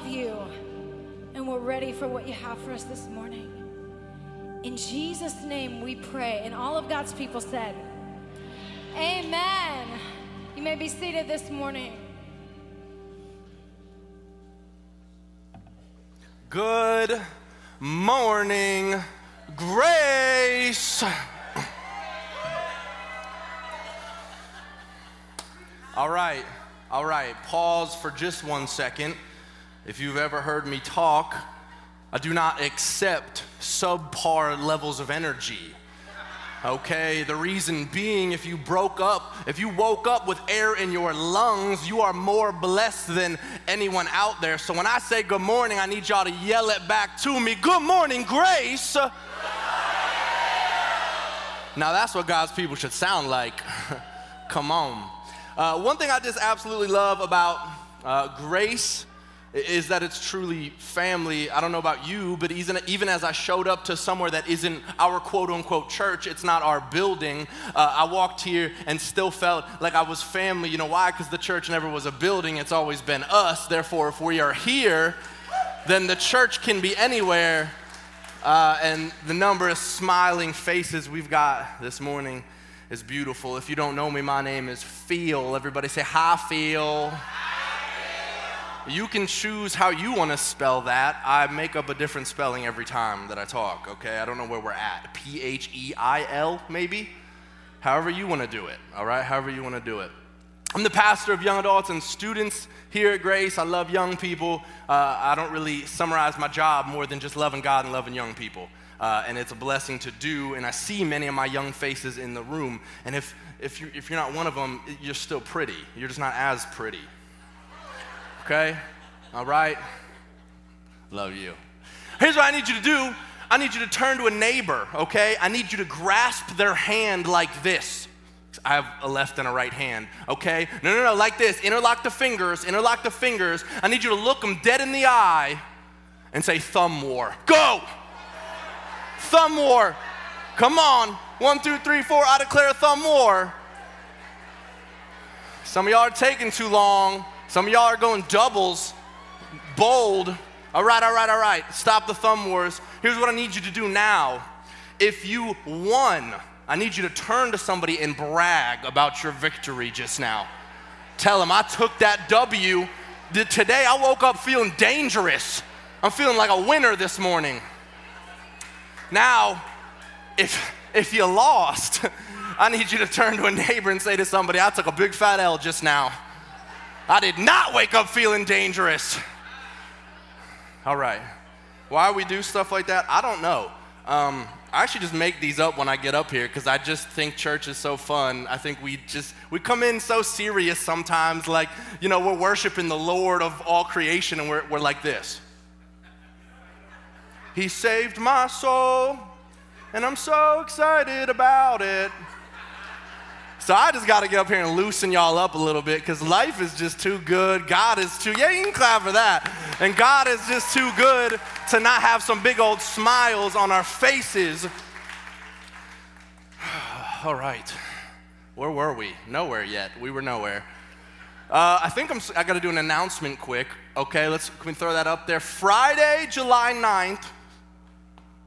love you, and we're ready for what you have for us this morning. In Jesus' name we pray. And all of God's people said, Amen. You may be seated this morning. Good morning, Grace. All right, all right, pause for just one second. If you've ever heard me talk, I do not accept subpar levels of energy. Okay, the reason being, if you broke up, if you woke up with air in your lungs, you are more blessed than anyone out there. So when I say good morning, I need y'all to yell it back to me Good morning, Grace. Now that's what God's people should sound like. Come on. Uh, one thing I just absolutely love about uh, grace is that it's truly family. I don't know about you, but even, even as I showed up to somewhere that isn't our quote unquote church, it's not our building, uh, I walked here and still felt like I was family. You know why? Because the church never was a building, it's always been us. Therefore, if we are here, then the church can be anywhere. Uh, and the number of smiling faces we've got this morning is beautiful. If you don't know me, my name is Feel. Everybody say, Hi, Feel. You can choose how you want to spell that. I make up a different spelling every time that I talk, okay? I don't know where we're at. P H E I L, maybe? However you want to do it, all right? However you want to do it. I'm the pastor of young adults and students here at Grace. I love young people. Uh, I don't really summarize my job more than just loving God and loving young people. Uh, and it's a blessing to do. And I see many of my young faces in the room. And if, if, you, if you're not one of them, you're still pretty. You're just not as pretty okay? All right? Love you. Here's what I need you to do I need you to turn to a neighbor, okay? I need you to grasp their hand like this. I have a left and a right hand, okay? No, no, no, like this. Interlock the fingers, interlock the fingers. I need you to look them dead in the eye and say, Thumb war. Go! Thumb war. Come on. One, two, three, four. I declare thumb war. Some of y'all are taking too long. Some of y'all are going doubles, bold. All right, all right, all right. Stop the thumb wars. Here's what I need you to do now. If you won, I need you to turn to somebody and brag about your victory just now. Tell them, I took that W. Today I woke up feeling dangerous. I'm feeling like a winner this morning. Now, if, if you lost, I need you to turn to a neighbor and say to somebody, I took a big fat L just now. I did not wake up feeling dangerous. All right. Why we do stuff like that, I don't know. Um, I actually just make these up when I get up here because I just think church is so fun. I think we just we come in so serious sometimes, like you know we're worshiping the Lord of all creation, and we're we're like this. He saved my soul, and I'm so excited about it. So I just got to get up here and loosen y'all up a little bit because life is just too good. God is too, yeah, you can clap for that. And God is just too good to not have some big old smiles on our faces. All right. Where were we? Nowhere yet. We were nowhere. Uh, I think I'm, I got to do an announcement quick. Okay, let's, can we throw that up there? Friday, July 9th.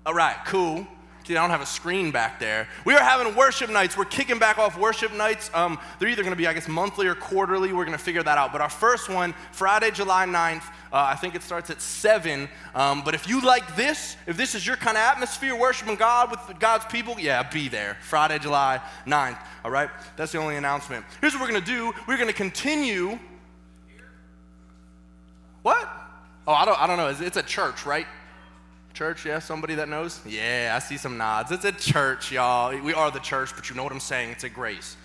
All right, cool. See, I don't have a screen back there. We are having worship nights. We're kicking back off worship nights. Um, they're either going to be, I guess, monthly or quarterly. We're going to figure that out. But our first one, Friday, July 9th, uh, I think it starts at 7. Um, but if you like this, if this is your kind of atmosphere, worshiping God with God's people, yeah, be there. Friday, July 9th. All right? That's the only announcement. Here's what we're going to do we're going to continue. What? Oh, I don't, I don't know. It's a church, right? Church, yeah, somebody that knows? Yeah, I see some nods. It's a church, y'all. We are the church, but you know what I'm saying. It's a grace.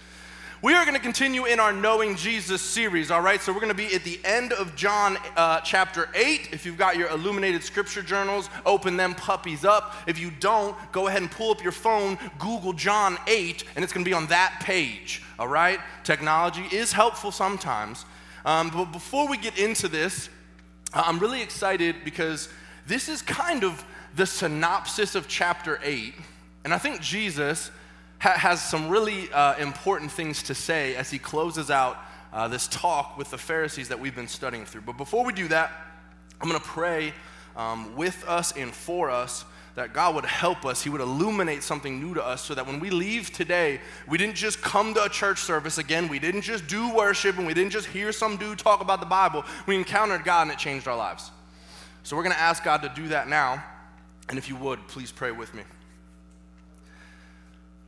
We are going to continue in our Knowing Jesus series, all right? So we're going to be at the end of John uh, chapter 8. If you've got your illuminated scripture journals, open them puppies up. If you don't, go ahead and pull up your phone, Google John 8, and it's going to be on that page, all right? Technology is helpful sometimes. Um, but before we get into this, I'm really excited because this is kind of the synopsis of chapter 8. And I think Jesus ha- has some really uh, important things to say as he closes out uh, this talk with the Pharisees that we've been studying through. But before we do that, I'm going to pray um, with us and for us that God would help us. He would illuminate something new to us so that when we leave today, we didn't just come to a church service again. We didn't just do worship and we didn't just hear some dude talk about the Bible. We encountered God and it changed our lives. So we're going to ask God to do that now. And if you would, please pray with me.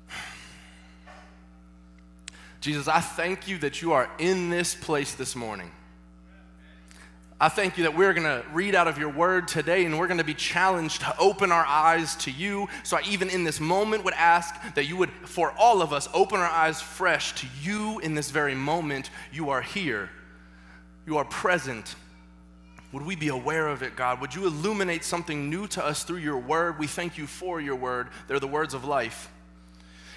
Jesus, I thank you that you are in this place this morning. I thank you that we're going to read out of your word today and we're going to be challenged to open our eyes to you. So I even in this moment would ask that you would, for all of us, open our eyes fresh to you in this very moment. You are here, you are present. Would we be aware of it, God? Would you illuminate something new to us through your word? We thank you for your word. They're the words of life.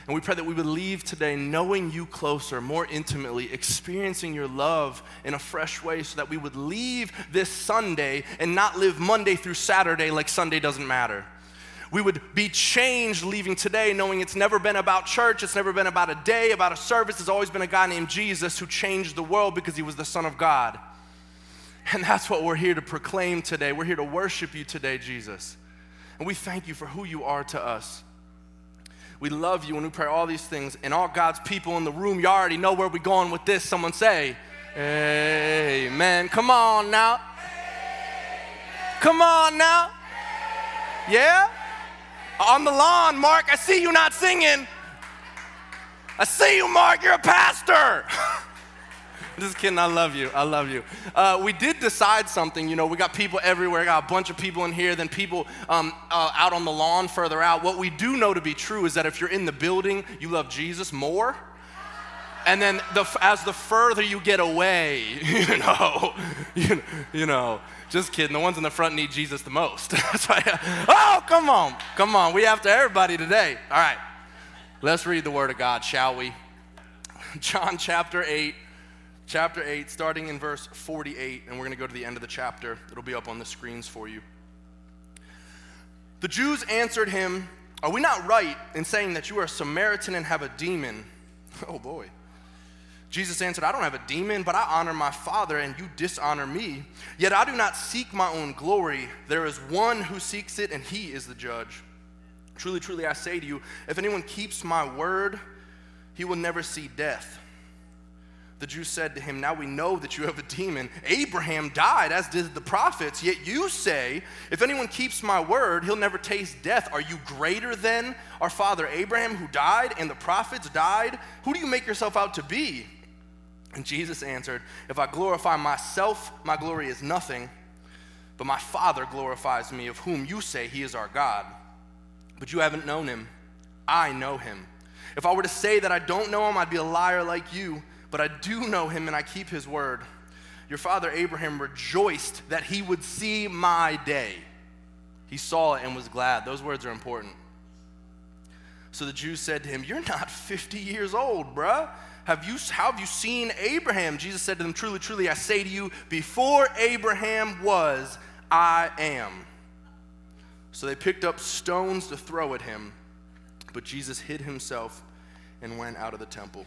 And we pray that we would leave today knowing you closer, more intimately, experiencing your love in a fresh way so that we would leave this Sunday and not live Monday through Saturday like Sunday doesn't matter. We would be changed leaving today knowing it's never been about church, it's never been about a day, about a service. It's always been a guy named Jesus who changed the world because he was the Son of God. And that's what we're here to proclaim today. We're here to worship you today, Jesus. And we thank you for who you are to us. We love you and we pray all these things. And all God's people in the room, you already know where we're going with this. Someone say, Amen. Come on now. Come on now. Yeah? On the lawn, Mark, I see you not singing. I see you, Mark, you're a pastor. Just kidding. I love you. I love you. Uh, we did decide something. You know, we got people everywhere. Got a bunch of people in here. Then people um, uh, out on the lawn further out. What we do know to be true is that if you're in the building, you love Jesus more. And then the, as the further you get away, you know, you, you know, just kidding. The ones in the front need Jesus the most. That's why. Oh, come on, come on. We have to everybody today. All right, let's read the Word of God, shall we? John chapter eight chapter 8, starting in verse 48, and we're going to go to the end of the chapter. It'll be up on the screens for you. The Jews answered him, Are we not right in saying that you are a Samaritan and have a demon? Oh boy. Jesus answered, I don't have a demon, but I honor my Father, and you dishonor me. Yet I do not seek my own glory. There is one who seeks it, and he is the judge. Truly, truly, I say to you, if anyone keeps my word, he will never see death. The Jews said to him, Now we know that you have a demon. Abraham died, as did the prophets, yet you say, If anyone keeps my word, he'll never taste death. Are you greater than our father Abraham, who died, and the prophets died? Who do you make yourself out to be? And Jesus answered, If I glorify myself, my glory is nothing, but my Father glorifies me, of whom you say he is our God. But you haven't known him. I know him. If I were to say that I don't know him, I'd be a liar like you but I do know him and I keep his word. Your father Abraham rejoiced that he would see my day. He saw it and was glad. Those words are important. So the Jews said to him, You're not 50 years old, bruh. Have you, how have you seen Abraham? Jesus said to them, Truly, truly, I say to you, before Abraham was, I am. So they picked up stones to throw at him, but Jesus hid himself and went out of the temple.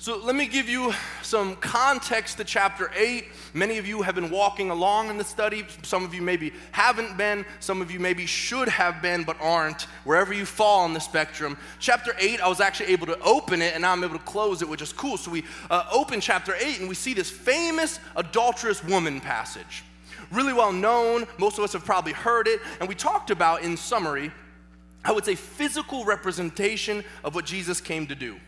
So, let me give you some context to chapter 8. Many of you have been walking along in the study. Some of you maybe haven't been. Some of you maybe should have been but aren't, wherever you fall on the spectrum. Chapter 8, I was actually able to open it and now I'm able to close it, which is cool. So, we uh, open chapter 8 and we see this famous adulterous woman passage. Really well known. Most of us have probably heard it. And we talked about, in summary, I would say, physical representation of what Jesus came to do.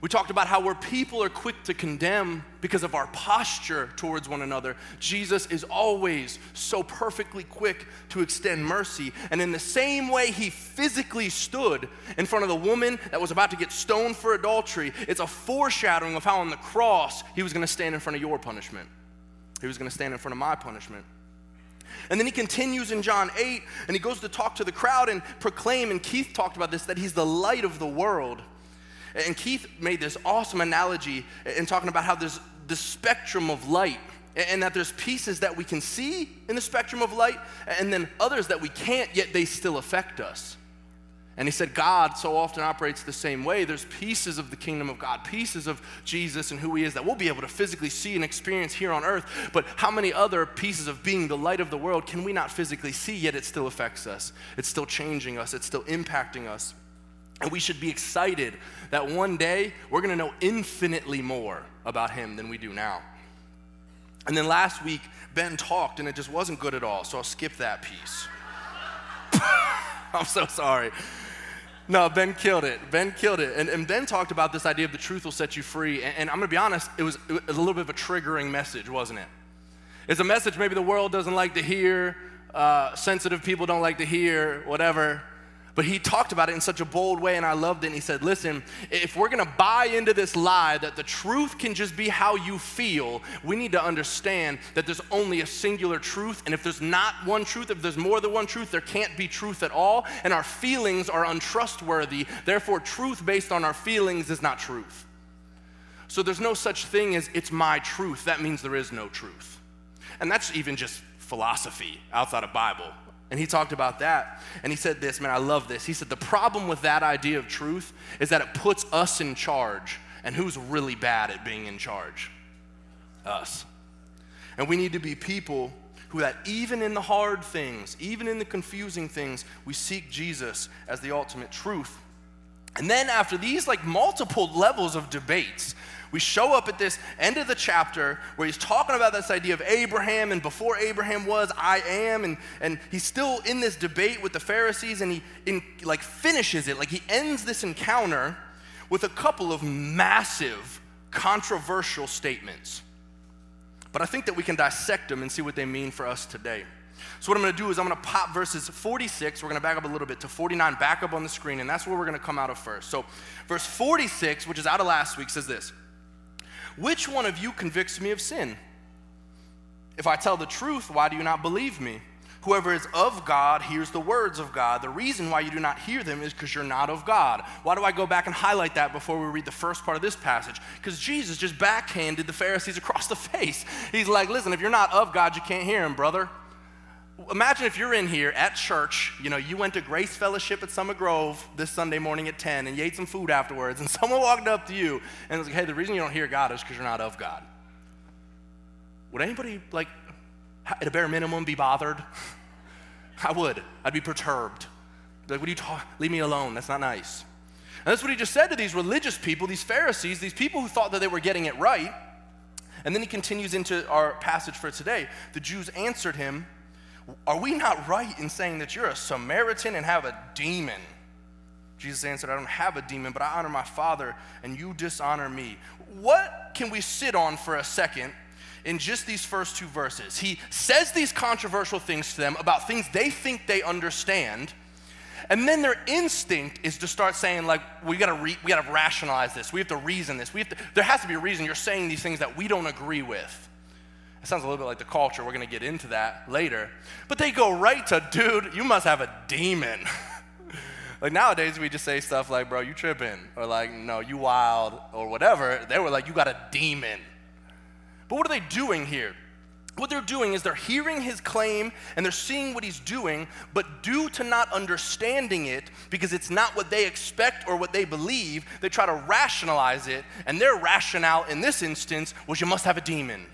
We talked about how where people are quick to condemn because of our posture towards one another, Jesus is always so perfectly quick to extend mercy. And in the same way he physically stood in front of the woman that was about to get stoned for adultery, it's a foreshadowing of how on the cross he was going to stand in front of your punishment. He was going to stand in front of my punishment. And then he continues in John 8 and he goes to talk to the crowd and proclaim, and Keith talked about this, that he's the light of the world. And Keith made this awesome analogy in talking about how there's the spectrum of light and that there's pieces that we can see in the spectrum of light and then others that we can't, yet they still affect us. And he said, God so often operates the same way. There's pieces of the kingdom of God, pieces of Jesus and who he is that we'll be able to physically see and experience here on earth. But how many other pieces of being the light of the world can we not physically see, yet it still affects us? It's still changing us, it's still impacting us. And we should be excited that one day we're gonna know infinitely more about him than we do now. And then last week, Ben talked and it just wasn't good at all, so I'll skip that piece. I'm so sorry. No, Ben killed it. Ben killed it. And, and Ben talked about this idea of the truth will set you free. And, and I'm going to be honest, it was, it was, a little bit of a triggering message, wasn't it? It's a message maybe the world doesn't like to hear, uh, sensitive people don't like to hear, whatever. But he talked about it in such a bold way, and I loved it. And he said, Listen, if we're gonna buy into this lie that the truth can just be how you feel, we need to understand that there's only a singular truth. And if there's not one truth, if there's more than one truth, there can't be truth at all. And our feelings are untrustworthy. Therefore, truth based on our feelings is not truth. So there's no such thing as it's my truth. That means there is no truth. And that's even just philosophy outside of Bible. And he talked about that. And he said this, man, I love this. He said, the problem with that idea of truth is that it puts us in charge. And who's really bad at being in charge? Us. And we need to be people who, that even in the hard things, even in the confusing things, we seek Jesus as the ultimate truth. And then after these like multiple levels of debates, we show up at this end of the chapter where he's talking about this idea of Abraham and before Abraham was, I am. And, and he's still in this debate with the Pharisees and he in, like finishes it. Like he ends this encounter with a couple of massive controversial statements. But I think that we can dissect them and see what they mean for us today. So, what I'm going to do is I'm going to pop verses 46. We're going to back up a little bit to 49, back up on the screen, and that's where we're going to come out of first. So, verse 46, which is out of last week, says this which one of you convicts me of sin? If I tell the truth, why do you not believe me? Whoever is of God hears the words of God. The reason why you do not hear them is because you're not of God. Why do I go back and highlight that before we read the first part of this passage? Because Jesus just backhanded the Pharisees across the face. He's like, listen, if you're not of God, you can't hear him, brother imagine if you're in here at church, you know, you went to Grace Fellowship at Summer Grove this Sunday morning at 10 and you ate some food afterwards, and someone walked up to you and was like, hey, the reason you don't hear God is because you're not of God. Would anybody, like, at a bare minimum, be bothered? I would. I'd be perturbed. Like, what are you talking? Leave me alone. That's not nice. And that's what he just said to these religious people, these Pharisees, these people who thought that they were getting it right. And then he continues into our passage for today. The Jews answered him, are we not right in saying that you're a Samaritan and have a demon? Jesus answered, I don't have a demon, but I honor my Father, and you dishonor me. What can we sit on for a second in just these first two verses? He says these controversial things to them about things they think they understand. And then their instinct is to start saying, like, we gotta, re- we gotta rationalize this. We have to reason this. We have to, there has to be a reason you're saying these things that we don't agree with. It sounds a little bit like the culture. We're going to get into that later. But they go right to, dude, you must have a demon. like nowadays, we just say stuff like, bro, you tripping, or like, no, you wild, or whatever. They were like, you got a demon. But what are they doing here? What they're doing is they're hearing his claim and they're seeing what he's doing, but due to not understanding it, because it's not what they expect or what they believe, they try to rationalize it. And their rationale in this instance was, you must have a demon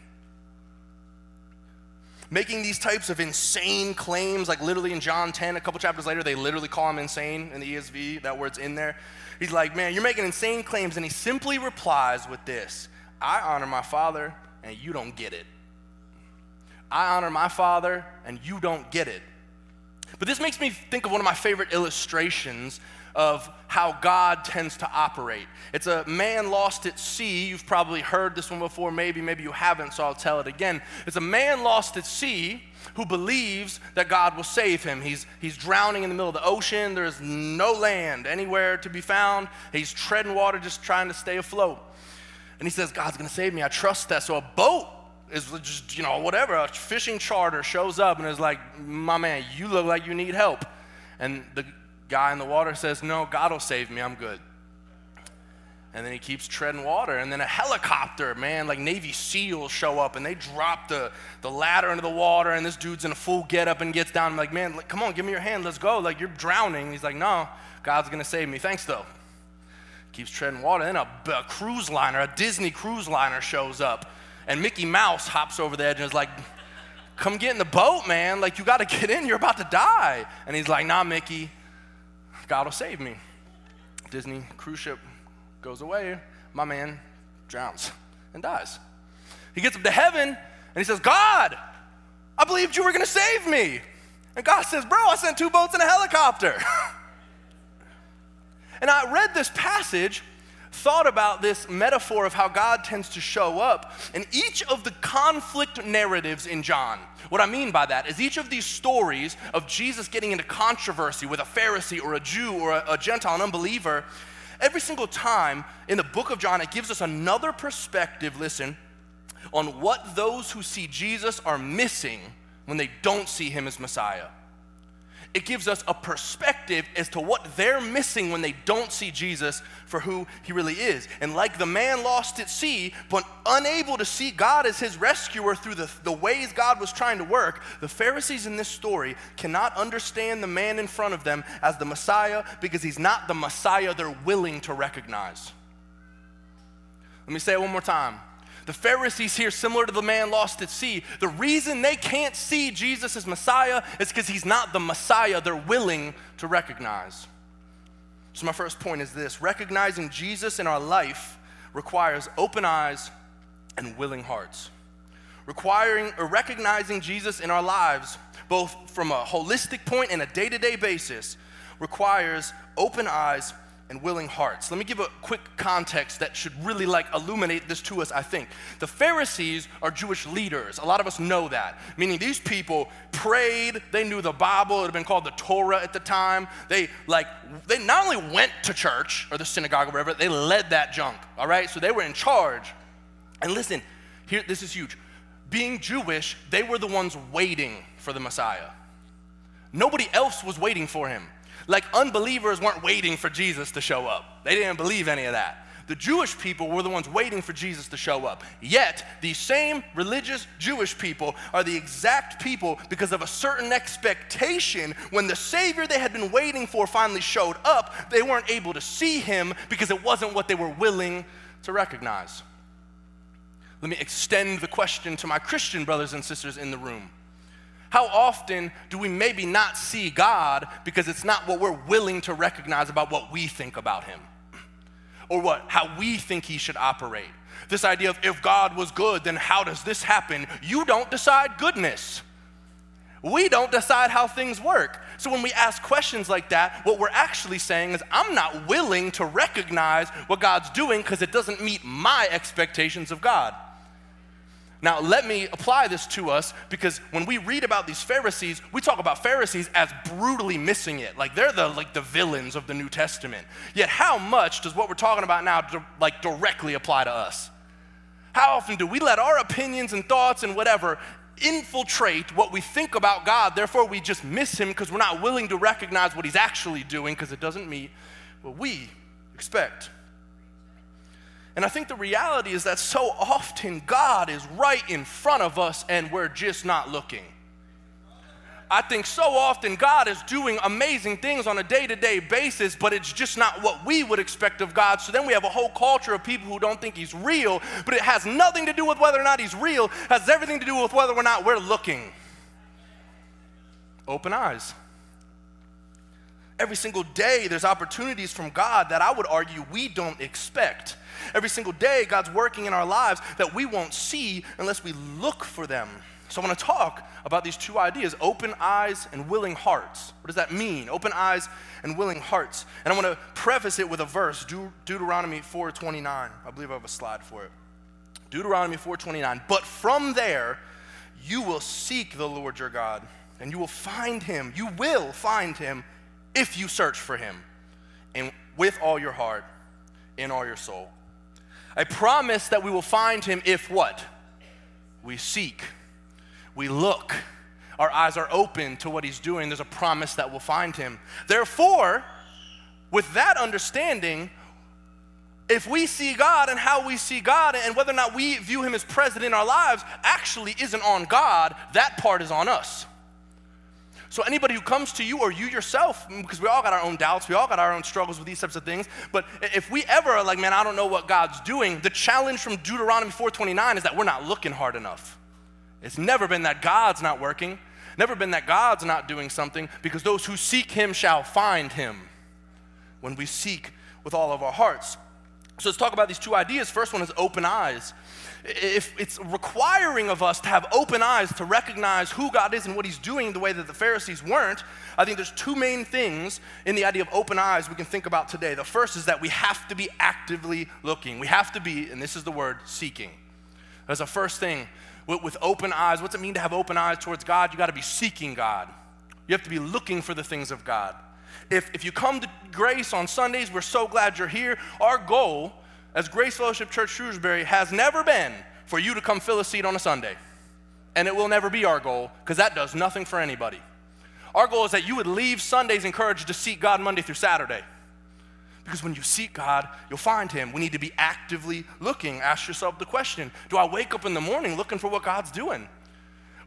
making these types of insane claims, like literally in John 10, a couple chapters later, they literally call him insane in the ESV, that word's in there. He's like, man, you're making insane claims. And he simply replies with this I honor my father, and you don't get it. I honor my father, and you don't get it. But this makes me think of one of my favorite illustrations of how God tends to operate. It's a man lost at sea. You've probably heard this one before, maybe, maybe you haven't, so I'll tell it again. It's a man lost at sea who believes that God will save him. He's, he's drowning in the middle of the ocean. There's no land anywhere to be found. He's treading water just trying to stay afloat. And he says, God's going to save me. I trust that. So a boat is just, you know, whatever, a fishing charter shows up and is like, my man, you look like you need help. And the guy in the water says, No, God will save me, I'm good. And then he keeps treading water. And then a helicopter, man, like Navy SEALs show up and they drop the, the ladder into the water. And this dude's in a full getup and gets down. I'm like, man, come on, give me your hand. Let's go. Like, you're drowning. He's like, no, God's going to save me. Thanks, though. Keeps treading water. Then a, a cruise liner, a Disney cruise liner shows up. And Mickey Mouse hops over the edge and is like, come get in the boat, man. Like, you got to get in. You're about to die. And he's like, nah, Mickey, God will save me. Disney cruise ship goes away, my man drowns and dies. He gets up to heaven and he says, God, I believed you were going to save me. And God says, Bro, I sent two boats and a helicopter. and I read this passage, thought about this metaphor of how God tends to show up, and each of the conflict narratives in John. What I mean by that is each of these stories of Jesus getting into controversy with a Pharisee or a Jew or a, a Gentile, an unbeliever, Every single time in the book of John, it gives us another perspective, listen, on what those who see Jesus are missing when they don't see him as Messiah it gives us a perspective as to what they're missing when they don't see Jesus for who he really is. And like the man lost at sea, but unable to see God as his rescuer through the, the ways God was trying to work, the Pharisees in this story cannot understand the man in front of them as the Messiah because he's not the Messiah they're willing to recognize. Let me say it one more time. The Pharisees here, similar to the man lost at sea, the reason they can't see Jesus as Messiah is because he's not the Messiah they're willing to recognize. So, my first point is this recognizing Jesus in our life requires open eyes and willing hearts. Requiring or recognizing Jesus in our lives, both from a holistic point and a day to day basis, requires open eyes and willing hearts. Let me give a quick context that should really like illuminate this to us, I think. The Pharisees are Jewish leaders. A lot of us know that. Meaning these people prayed, they knew the Bible, it had been called the Torah at the time. They like they not only went to church or the synagogue or whatever, they led that junk. All right? So they were in charge. And listen, here this is huge. Being Jewish, they were the ones waiting for the Messiah. Nobody else was waiting for him. Like unbelievers weren't waiting for Jesus to show up, they didn't believe any of that. The Jewish people were the ones waiting for Jesus to show up. Yet, these same religious Jewish people are the exact people because of a certain expectation. When the Savior they had been waiting for finally showed up, they weren't able to see him because it wasn't what they were willing to recognize. Let me extend the question to my Christian brothers and sisters in the room. How often do we maybe not see God because it's not what we're willing to recognize about what we think about Him? Or what, how we think He should operate? This idea of if God was good, then how does this happen? You don't decide goodness. We don't decide how things work. So when we ask questions like that, what we're actually saying is, I'm not willing to recognize what God's doing because it doesn't meet my expectations of God. Now, let me apply this to us because when we read about these Pharisees, we talk about Pharisees as brutally missing it. Like they're the like the villains of the New Testament. Yet how much does what we're talking about now like directly apply to us? How often do we let our opinions and thoughts and whatever infiltrate what we think about God? Therefore, we just miss him because we're not willing to recognize what he's actually doing because it doesn't meet what we expect. And I think the reality is that so often God is right in front of us and we're just not looking. I think so often God is doing amazing things on a day to day basis, but it's just not what we would expect of God. So then we have a whole culture of people who don't think He's real, but it has nothing to do with whether or not He's real, it has everything to do with whether or not we're looking. Open eyes. Every single day, there's opportunities from God that I would argue we don't expect. Every single day, God's working in our lives that we won't see unless we look for them. So, I want to talk about these two ideas open eyes and willing hearts. What does that mean? Open eyes and willing hearts. And I want to preface it with a verse, De- Deuteronomy 4:29. I believe I have a slide for it. Deuteronomy 4:29. But from there, you will seek the Lord your God, and you will find him. You will find him if you search for him and with all your heart in all your soul. I promise that we will find him if what? We seek, we look, our eyes are open to what he's doing. There's a promise that we'll find him. Therefore, with that understanding, if we see God and how we see God and whether or not we view Him as present in our lives actually isn't on God, that part is on us. So, anybody who comes to you or you yourself, mm, because we all got our own doubts, we all got our own struggles with these types of things, but if we ever are like, man, I don't know what God's doing, the challenge from Deuteronomy 4:29 is that we're not looking hard enough. It's never been that God's not working, never been that God's not doing something, because those who seek Him shall find Him when we seek with all of our hearts. So, let's talk about these two ideas. First one is open eyes if it's requiring of us to have open eyes to recognize who God is and what He's doing the way that the Pharisees weren't, I think there's two main things in the idea of open eyes we can think about today. The first is that we have to be actively looking. We have to be, and this is the word, seeking. That's the first thing. With, with open eyes, what's it mean to have open eyes towards God? You got to be seeking God. You have to be looking for the things of God. If, if you come to grace on Sundays, we're so glad you're here. Our goal as Grace Fellowship Church Shreveport has never been for you to come fill a seat on a Sunday. And it will never be our goal because that does nothing for anybody. Our goal is that you would leave Sundays encouraged to seek God Monday through Saturday. Because when you seek God, you'll find Him. We need to be actively looking. Ask yourself the question Do I wake up in the morning looking for what God's doing?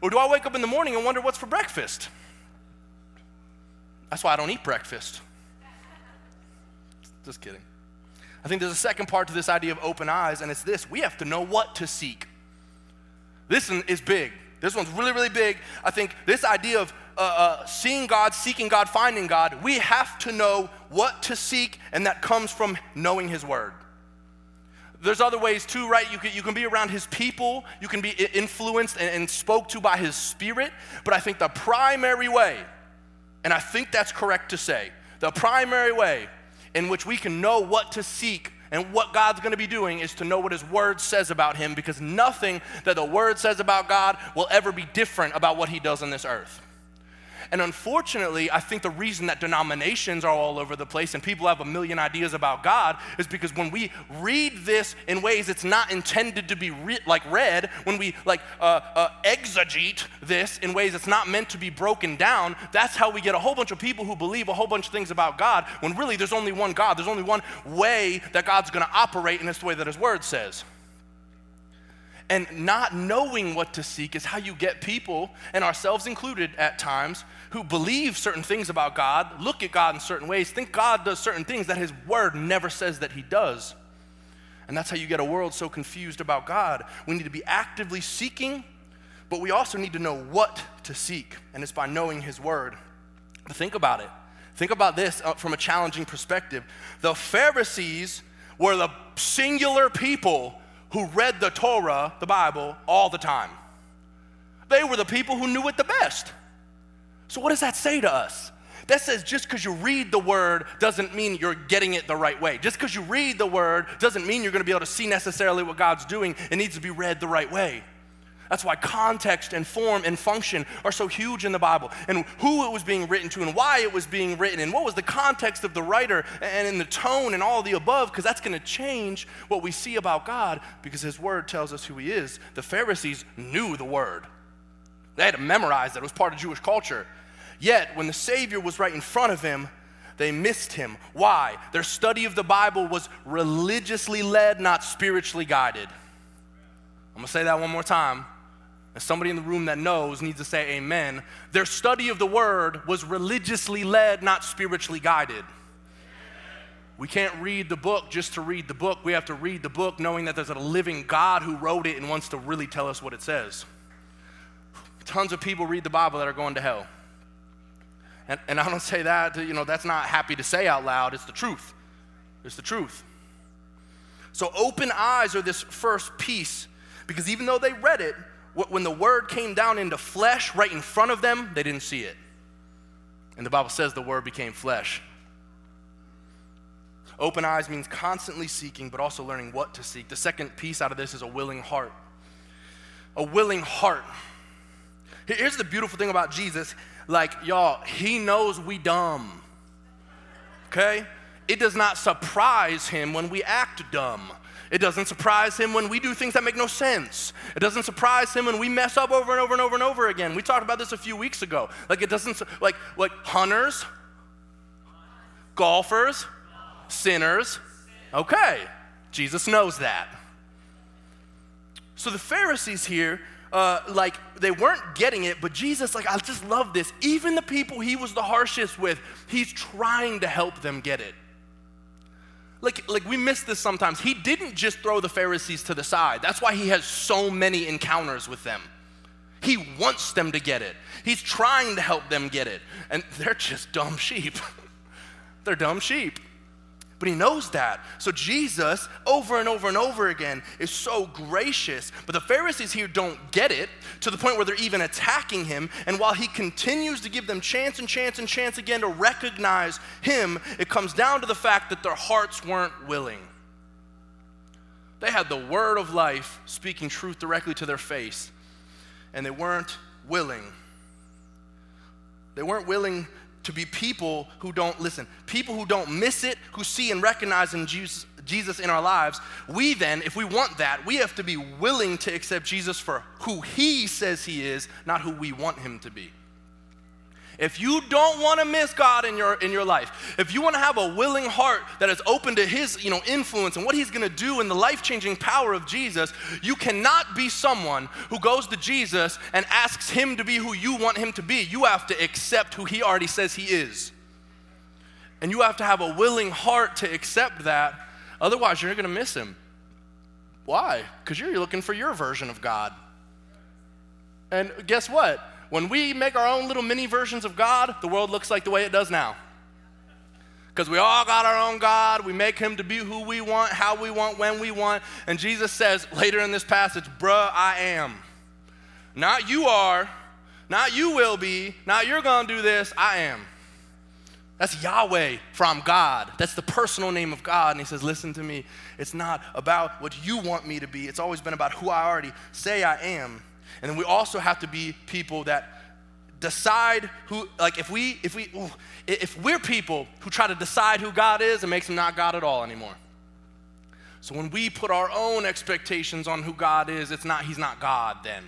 Or do I wake up in the morning and wonder what's for breakfast? That's why I don't eat breakfast. Just kidding. I think there's a second part to this idea of open eyes, and it's this we have to know what to seek. This one is big. This one's really, really big. I think this idea of uh, uh, seeing God, seeking God, finding God, we have to know what to seek, and that comes from knowing His Word. There's other ways too, right? You can, you can be around His people, you can be influenced and, and spoke to by His Spirit, but I think the primary way, and I think that's correct to say, the primary way in which we can know what to seek and what God's going to be doing is to know what His Word says about Him because nothing that the Word says about God will ever be different about what He does on this earth. And unfortunately, I think the reason that denominations are all over the place and people have a million ideas about God is because when we read this in ways it's not intended to be re- like read, when we like uh, uh, exegete this in ways it's not meant to be broken down, that's how we get a whole bunch of people who believe a whole bunch of things about God when really there's only one God. There's only one way that God's going to operate, and it's the way that His Word says. And not knowing what to seek is how you get people, and ourselves included at times, who believe certain things about God, look at God in certain ways, think God does certain things that His Word never says that He does. And that's how you get a world so confused about God. We need to be actively seeking, but we also need to know what to seek, and it's by knowing His Word. But think about it. Think about this uh, from a challenging perspective. The Pharisees were the singular people who read the Torah, the Bible, all the time. They were the people who knew it the best. So, what does that say to us? That says just because you read the word doesn't mean you're getting it the right way. Just because you read the word doesn't mean you're going to be able to see necessarily what God's doing. It needs to be read the right way. That's why context and form and function are so huge in the Bible, and who it was being written to, and why it was being written, and what was the context of the writer, and in the tone, and all the above, because that's going to change what we see about God, because His Word tells us who He is. The Pharisees knew the Word, they had to memorize it, it was part of Jewish culture. Yet, when the Savior was right in front of them, they missed him. Why? Their study of the Bible was religiously led, not spiritually guided. I'm gonna say that one more time. And somebody in the room that knows needs to say amen. Their study of the word was religiously led, not spiritually guided. We can't read the book just to read the book. We have to read the book knowing that there's a living God who wrote it and wants to really tell us what it says. Tons of people read the Bible that are going to hell. And, and I don't say that, to, you know, that's not happy to say out loud. It's the truth. It's the truth. So open eyes are this first piece because even though they read it, when the word came down into flesh right in front of them, they didn't see it. And the Bible says the word became flesh. Open eyes means constantly seeking, but also learning what to seek. The second piece out of this is a willing heart. A willing heart. Here's the beautiful thing about Jesus like, y'all, he knows we dumb. Okay? It does not surprise him when we act dumb. It doesn't surprise him when we do things that make no sense. It doesn't surprise him when we mess up over and over and over and over again. We talked about this a few weeks ago. Like it doesn't like like hunters, golfers, sinners. Okay. Jesus knows that. So the Pharisees here, uh, like, they weren't getting it, but Jesus, like, I just love this. Even the people he was the harshest with, he's trying to help them get it. Like, like we miss this sometimes. He didn't just throw the Pharisees to the side. That's why he has so many encounters with them. He wants them to get it. He's trying to help them get it. And they're just dumb sheep. they're dumb sheep. But he knows that. So Jesus, over and over and over again, is so gracious. But the Pharisees here don't get it to the point where they're even attacking him. And while he continues to give them chance and chance and chance again to recognize him, it comes down to the fact that their hearts weren't willing. They had the word of life speaking truth directly to their face, and they weren't willing. They weren't willing to be people who don't listen, people who don't miss it, who see and recognize in Jesus, Jesus in our lives. We then, if we want that, we have to be willing to accept Jesus for who he says he is, not who we want him to be. If you don't want to miss God in your in your life, if you want to have a willing heart that is open to his, you know, influence and what he's going to do in the life-changing power of Jesus, you cannot be someone who goes to Jesus and asks him to be who you want him to be. You have to accept who he already says he is. And you have to have a willing heart to accept that. Otherwise, you're going to miss him. Why? Because you're looking for your version of God. And guess what? When we make our own little mini versions of God, the world looks like the way it does now. Because we all got our own God. We make him to be who we want, how we want, when we want. And Jesus says later in this passage, bruh, I am. Not you are, not you will be, not you're going to do this, I am. That's Yahweh from God. That's the personal name of God. And he says, Listen to me. It's not about what you want me to be, it's always been about who I already say I am. And then we also have to be people that decide who like if we if we ooh, if we're people who try to decide who God is, it makes him not God at all anymore. So when we put our own expectations on who God is, it's not he's not God then.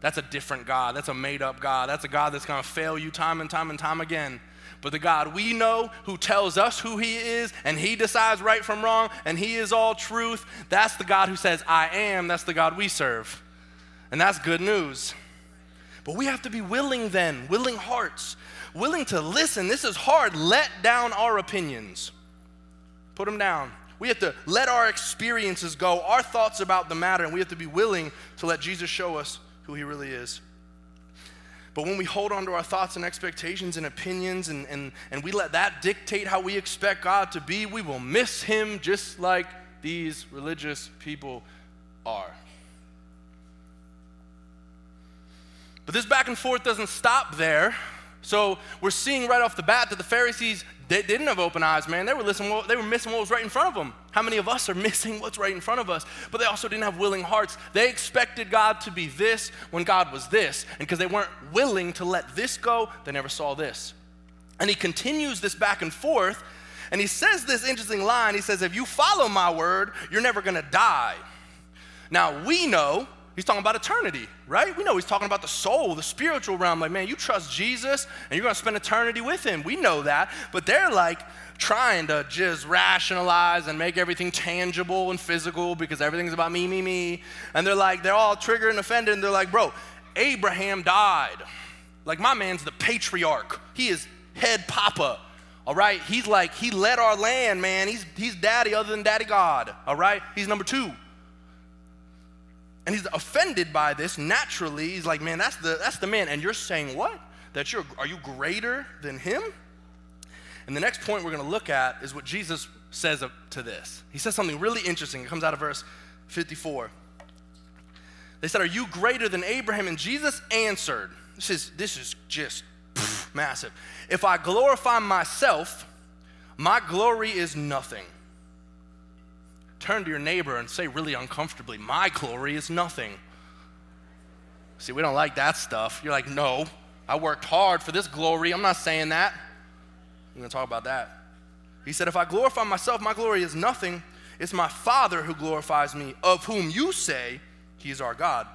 That's a different God. That's a made up God. That's a God that's going to fail you time and time and time again. But the God we know who tells us who he is and he decides right from wrong and he is all truth, that's the God who says I am. That's the God we serve. And that's good news. But we have to be willing then, willing hearts, willing to listen. This is hard. Let down our opinions, put them down. We have to let our experiences go, our thoughts about the matter, and we have to be willing to let Jesus show us who he really is. But when we hold on to our thoughts and expectations and opinions and, and, and we let that dictate how we expect God to be, we will miss him just like these religious people are. But this back and forth doesn't stop there. So we're seeing right off the bat that the Pharisees they didn't have open eyes, man. They were listening. They were missing what was right in front of them. How many of us are missing what's right in front of us? But they also didn't have willing hearts. They expected God to be this when God was this, and because they weren't willing to let this go, they never saw this. And he continues this back and forth, and he says this interesting line. He says, "If you follow my word, you're never going to die." Now we know He's talking about eternity, right? We know he's talking about the soul, the spiritual realm. Like, man, you trust Jesus and you're gonna spend eternity with him. We know that. But they're like trying to just rationalize and make everything tangible and physical because everything's about me, me, me. And they're like, they're all triggered and offended. And they're like, bro, Abraham died. Like, my man's the patriarch, he is head papa. All right, he's like, he led our land, man. He's, he's daddy other than daddy God. All right, he's number two. And he's offended by this naturally. He's like, man, that's the, that's the man. And you're saying what? That you're, are you greater than him? And the next point we're going to look at is what Jesus says to this. He says something really interesting. It comes out of verse 54. They said, Are you greater than Abraham? And Jesus answered, This is, this is just pff, massive. If I glorify myself, my glory is nothing turn to your neighbor and say really uncomfortably, My glory is nothing. See, we don't like that stuff. You're like, No, I worked hard for this glory. I'm not saying that. I'm going to talk about that. He said, If I glorify myself, my glory is nothing. It's my Father who glorifies me, of whom you say he is our God.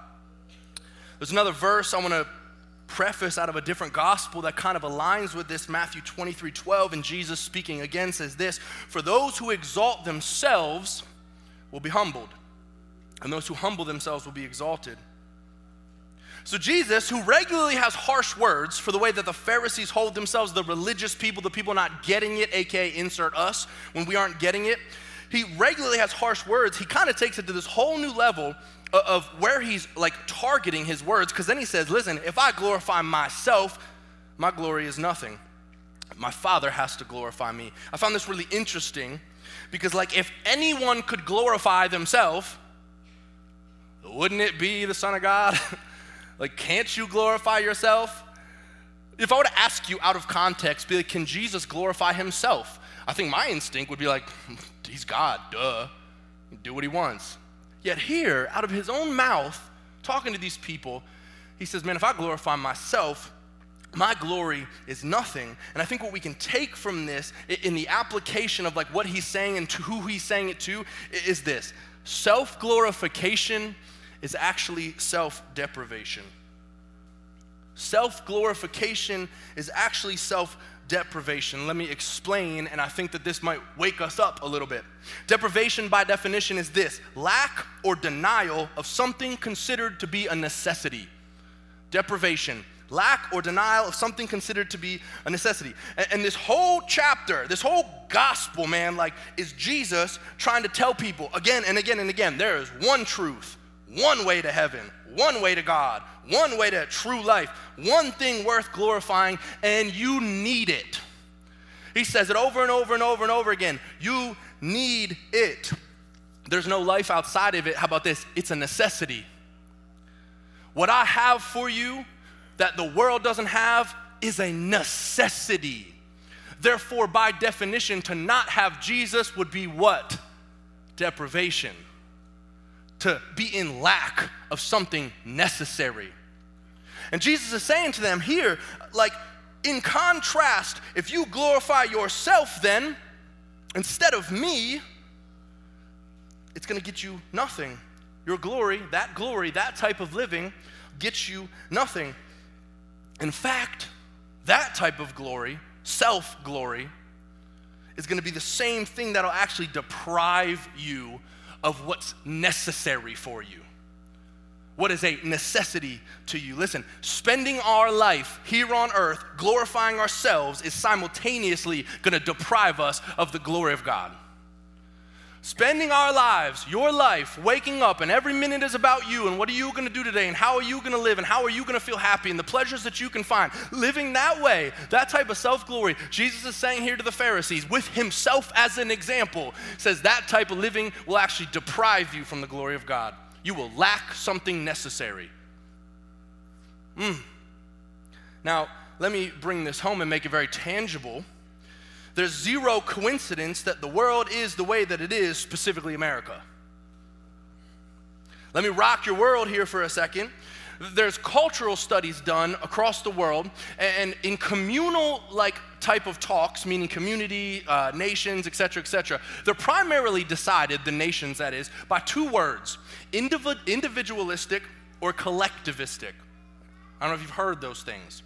There's another verse I want to preface out of a different gospel that kind of aligns with this Matthew 23 12. And Jesus speaking again says this For those who exalt themselves will be humbled, and those who humble themselves will be exalted. So, Jesus, who regularly has harsh words for the way that the Pharisees hold themselves, the religious people, the people not getting it, aka insert us, when we aren't getting it, he regularly has harsh words. He kind of takes it to this whole new level of where he's like targeting his words, because then he says, Listen, if I glorify myself, my glory is nothing. My Father has to glorify me. I found this really interesting because, like, if anyone could glorify themselves, wouldn't it be the Son of God? like, can't you glorify yourself? If I were to ask you out of context, be like, can Jesus glorify himself? I think my instinct would be like, he's God, duh. Do what he wants. Yet here, out of his own mouth, talking to these people, he says, Man, if I glorify myself, my glory is nothing. And I think what we can take from this in the application of like what he's saying and to who he's saying it to is this self glorification is actually self deprivation. Self glorification is actually self deprivation. Let me explain, and I think that this might wake us up a little bit. Deprivation, by definition, is this lack or denial of something considered to be a necessity. Deprivation, lack or denial of something considered to be a necessity. And, and, this whole chapter, this whole gospel, man, like, is Jesus trying to tell people again and again and again there is one truth, one way to heaven, one way to God, one way to true life, one thing worth glorifying, and you need it. He says it over and over and over and over again. You need it. There's no life outside of it. How about this? It's a necessity. What I have for you that the world doesn't have is a necessity. Therefore, by definition, to not have Jesus would be what? Deprivation to be in lack of something necessary. And Jesus is saying to them here, like, in contrast, if you glorify yourself, then instead of me, it's gonna get you nothing. Your glory, that glory, that type of living gets you nothing. In fact, that type of glory, self glory, is gonna be the same thing that'll actually deprive you of what's necessary for you. What is a necessity to you? Listen, spending our life here on earth glorifying ourselves is simultaneously gonna deprive us of the glory of God. Spending our lives, your life, waking up, and every minute is about you and what are you gonna do today and how are you gonna live and how are you gonna feel happy and the pleasures that you can find. Living that way, that type of self glory, Jesus is saying here to the Pharisees, with himself as an example, says that type of living will actually deprive you from the glory of God. You will lack something necessary. Mm. Now, let me bring this home and make it very tangible there's zero coincidence that the world is the way that it is, specifically America. Let me rock your world here for a second. There's cultural studies done across the world, and in communal like type of talks, meaning community, uh, nations, etc., etc., they're primarily decided, the nations that is, by two words indiv- individualistic or collectivistic. I don't know if you've heard those things.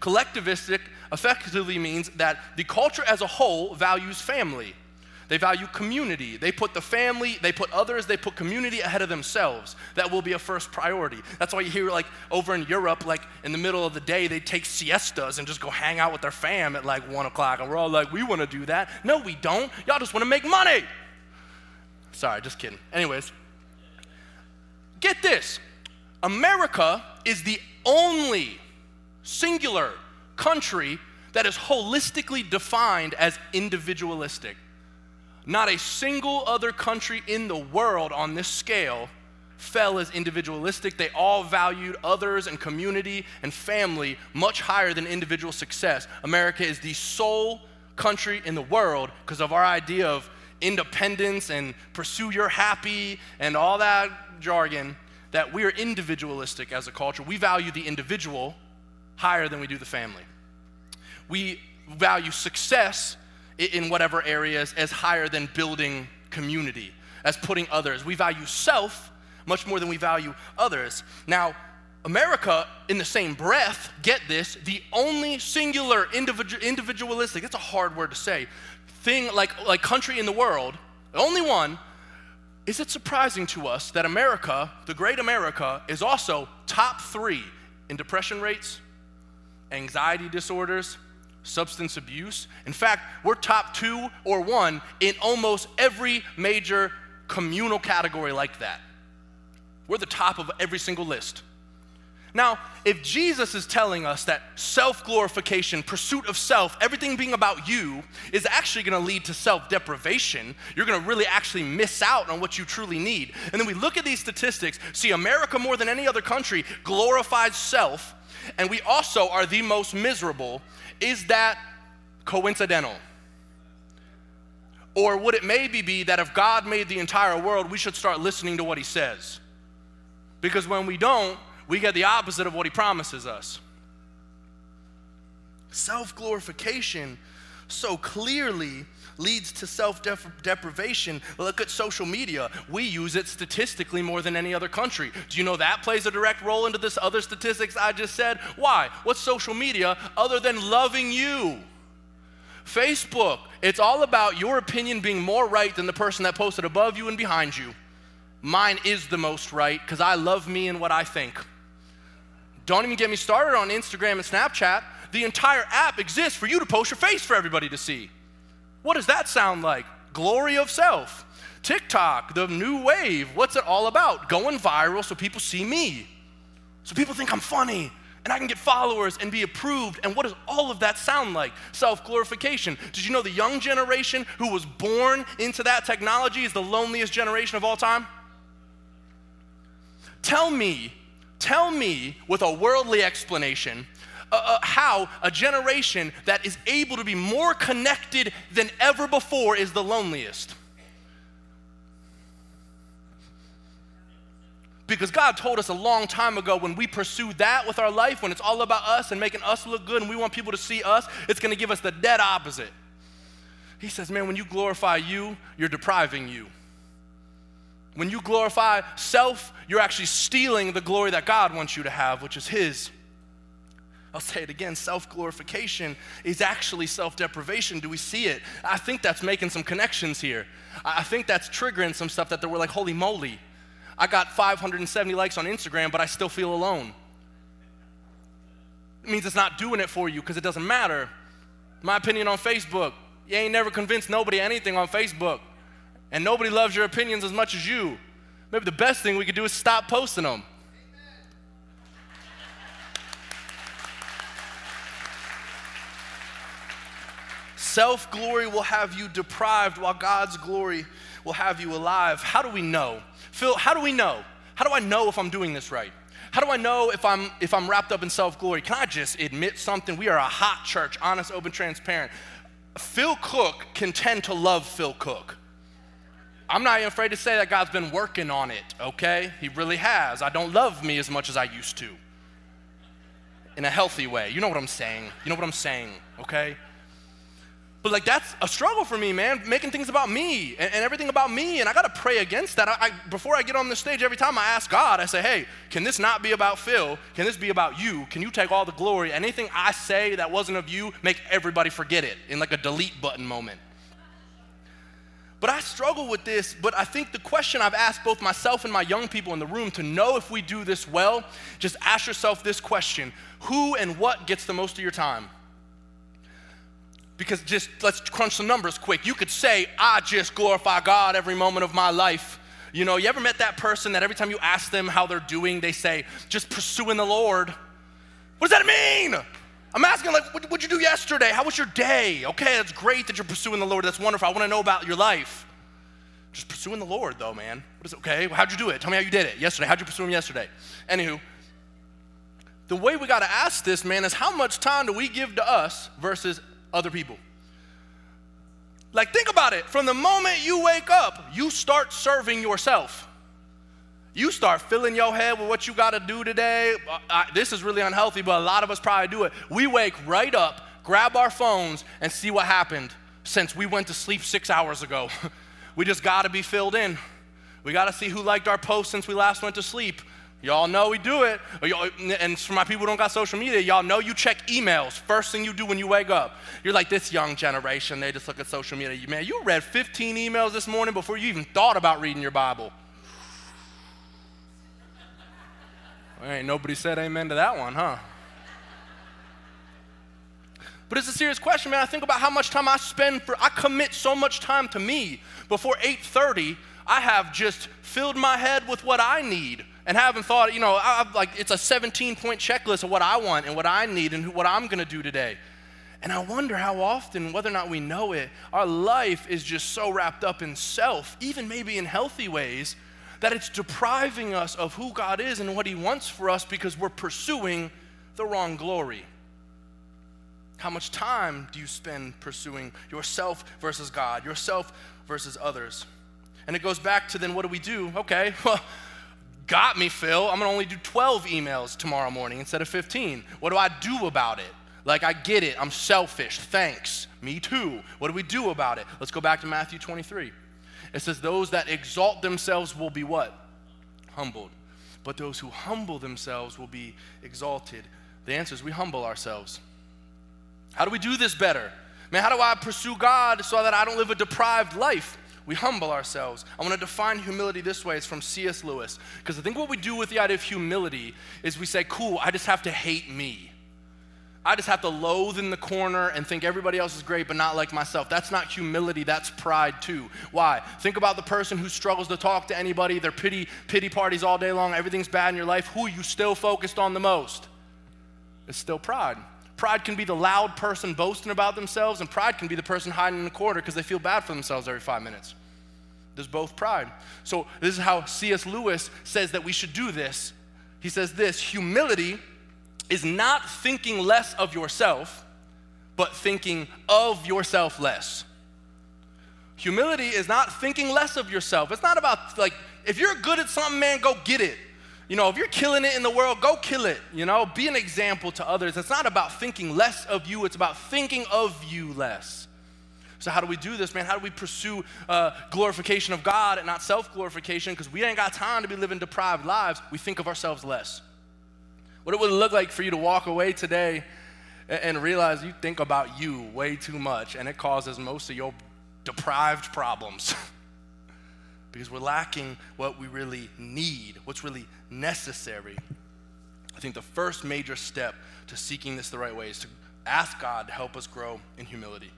Collectivistic effectively means that the culture as a whole values family. They value community. They put the family, they put others, they put community ahead of themselves. That will be a first priority. That's why you hear, like, over in Europe, like, in the middle of the day, they take siestas and just go hang out with their fam at like one o'clock. And we're all like, we want to do that. No, we don't. Y'all just want to make money. Sorry, just kidding. Anyways, get this America is the only singular country that is holistically defined as individualistic. Not a single other country in the world on this scale fell as individualistic. They all valued others and community and family much higher than individual success. America is the sole country in the world because of our idea of independence and pursue your happy and all that jargon that we are individualistic as a culture. We value the individual higher than we do the family. We value success in whatever areas as higher than building community, as putting others. We value self much more than we value others. Now, America, in the same breath, get this, the only singular individu- individualistic, that's a hard word to say, thing like, like country in the world, the only one is it surprising to us that America, the great America, is also top three in depression rates, anxiety disorders, substance abuse? In fact, we're top two or one in almost every major communal category like that. We're the top of every single list. Now, if Jesus is telling us that self glorification, pursuit of self, everything being about you is actually gonna lead to self deprivation, you're gonna really actually miss out on what you truly need. And then we look at these statistics, see America more than any other country glorifies self, and we also are the most miserable. Is that coincidental? Or would it maybe be that if God made the entire world, we should start listening to what He says? Because when we don't, we get the opposite of what he promises us. Self glorification so clearly leads to self deprivation. Look at social media. We use it statistically more than any other country. Do you know that plays a direct role into this other statistics I just said? Why? What's social media other than loving you? Facebook, it's all about your opinion being more right than the person that posted above you and behind you. Mine is the most right because I love me and what I think. Don't even get me started on Instagram and Snapchat. The entire app exists for you to post your face for everybody to see. What does that sound like? Glory of self. TikTok, the new wave, what's it all about? Going viral so people see me. So people think I'm funny and I can get followers and be approved. And what does all of that sound like? Self glorification. Did you know the young generation who was born into that technology is the loneliest generation of all time? Tell me Tell me with a worldly explanation uh, uh, how a generation that is able to be more connected than ever before is the loneliest. Because God told us a long time ago when we pursue that with our life, when it's all about us and making us look good and we want people to see us, it's gonna give us the dead opposite. He says, Man, when you glorify you, you're depriving you. When you glorify self, you're actually stealing the glory that God wants you to have, which is His. I'll say it again self glorification is actually self deprivation. Do we see it? I think that's making some connections here. I think that's triggering some stuff that were like, holy moly, I got 570 likes on Instagram, but I still feel alone. It means it's not doing it for you because it doesn't matter. My opinion on Facebook, you ain't never convinced nobody anything on Facebook and nobody loves your opinions as much as you, maybe the best thing we could do is stop posting them. Self glory will have you deprived while God's glory will have you alive. How do we know? Phil, how do we know? How do I know if I'm doing this right? How do I know if I'm if I'm wrapped up in self-glory? Can I just admit something? We are a hot church, honest, open, transparent. Phil Cook can tend to love Phil Cook. I'm not even afraid to say that God's been working on it, okay? He really has. I don't love me as much as I used to. In a healthy way. You know what I'm saying. You know what I'm saying, okay? But like that's a struggle for me, man, making things about me and, and everything about me. And I gotta pray against that. I, I, before I get on the stage, every time I ask God, I say, hey, can this not be about Phil? Can this be about you? Can you take all the glory? Anything I say that wasn't of you, make everybody forget it in like a delete button moment. But I struggle with this, but I think the question I've asked both myself and my young people in the room to know if we do this well, just ask yourself this question Who and what gets the most of your time? Because just let's crunch some numbers quick. You could say, I just glorify God every moment of my life. You know, you ever met that person that every time you ask them how they're doing, they say, just pursuing the Lord? What does that mean? I'm asking, like, what did you do yesterday? How was your day? Okay, that's great that you're pursuing the Lord. That's wonderful. I want to know about your life. Just pursuing the Lord, though, man. What is it? Okay, how'd you do it? Tell me how you did it yesterday. How'd you pursue Him yesterday? Anywho, the way we got to ask this, man, is how much time do we give to us versus other people? Like, think about it. From the moment you wake up, you start serving yourself you start filling your head with what you got to do today. Uh, this is really unhealthy, but a lot of us probably do it. We wake right up, grab our phones, and see what happened since we went to sleep six hours ago. we just got to be filled in. We got to see who liked our post since we last went to sleep. Y'all know we do it. And for my people who don't got social media, y'all know you check emails first thing you do when you wake up. You're like this young generation, they just look at social media. Man, you read 15 emails this morning before you even thought about reading your Bible. Ain't nobody said amen to that one, huh? But it's a serious question, man. I think about how much time I spend for I commit so much time to me. Before 8:30, I have just filled my head with what I need and haven't thought, you know, I've, like it's a 17 point checklist of what I want and what I need and what I'm going to do today. And I wonder how often, whether or not we know it, our life is just so wrapped up in self, even maybe in healthy ways, that it's depriving us of who God is and what He wants for us because we're pursuing the wrong glory. How much time do you spend pursuing yourself versus God, yourself versus others? And it goes back to then what do we do? Okay, well, got me, Phil. I'm gonna only do 12 emails tomorrow morning instead of 15. What do I do about it? Like, I get it. I'm selfish. Thanks. Me too. What do we do about it? Let's go back to Matthew 23. It says, Those that exalt themselves will be what? Humbled. But those who humble themselves will be exalted. The answer is we humble ourselves. How do we do this better? Man, how do I pursue God so that I don't live a deprived life? We humble ourselves. I want to define humility this way. It's from C.S. Lewis. Because I think what we do with the idea of humility is we say, cool, I just have to hate me. I just have to loathe in the corner and think everybody else is great, but not like myself. That's not humility, that's pride too. Why? Think about the person who struggles to talk to anybody, their pity, pity parties all day long, everything's bad in your life. Who are you still focused on the most? It's still pride. Pride can be the loud person boasting about themselves, and pride can be the person hiding in the corner because they feel bad for themselves every five minutes. There's both pride. So, this is how C.S. Lewis says that we should do this. He says this humility is not thinking less of yourself, but thinking of yourself less. Humility is not thinking less of yourself. It's not about, like, if you're good at something, man, go get it. You know, if you're killing it in the world, go kill it. You know, be an example to others. It's not about thinking less of you, it's about thinking of you less. So, how do we do this, man? How do we pursue uh, glorification of God and not self glorification? Because we ain't got time to be living deprived lives. We think of ourselves less. What it would look like for you to walk away today and, and realize you think about you way too much, and it causes most of your deprived problems. because we're lacking what we really need, what's really necessary. I think the first major step to seeking this the right way is to ask God to help us grow in humility.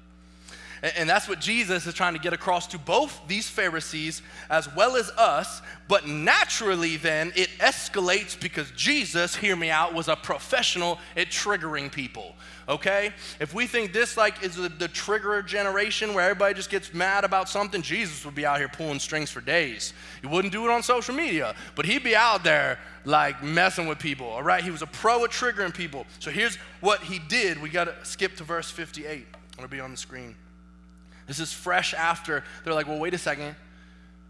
And that's what Jesus is trying to get across to both these Pharisees as well as us. But naturally, then, it escalates because Jesus, hear me out, was a professional at triggering people. Okay? If we think this like is the, the trigger generation where everybody just gets mad about something, Jesus would be out here pulling strings for days. He wouldn't do it on social media, but he'd be out there like messing with people. All right? He was a pro at triggering people. So here's what he did. We got to skip to verse 58. It'll be on the screen. This is fresh after they're like, well, wait a second.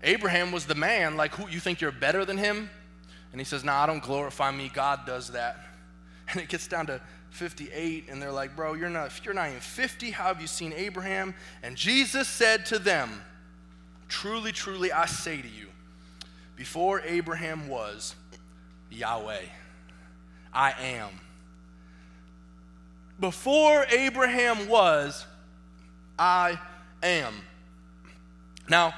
Abraham was the man. Like, who you think you're better than him? And he says, No, nah, I don't glorify me. God does that. And it gets down to 58, and they're like, Bro, you're not, you're not even 50, how have you seen Abraham? And Jesus said to them, Truly, truly, I say to you, before Abraham was, Yahweh, I am. Before Abraham was, I am. Now,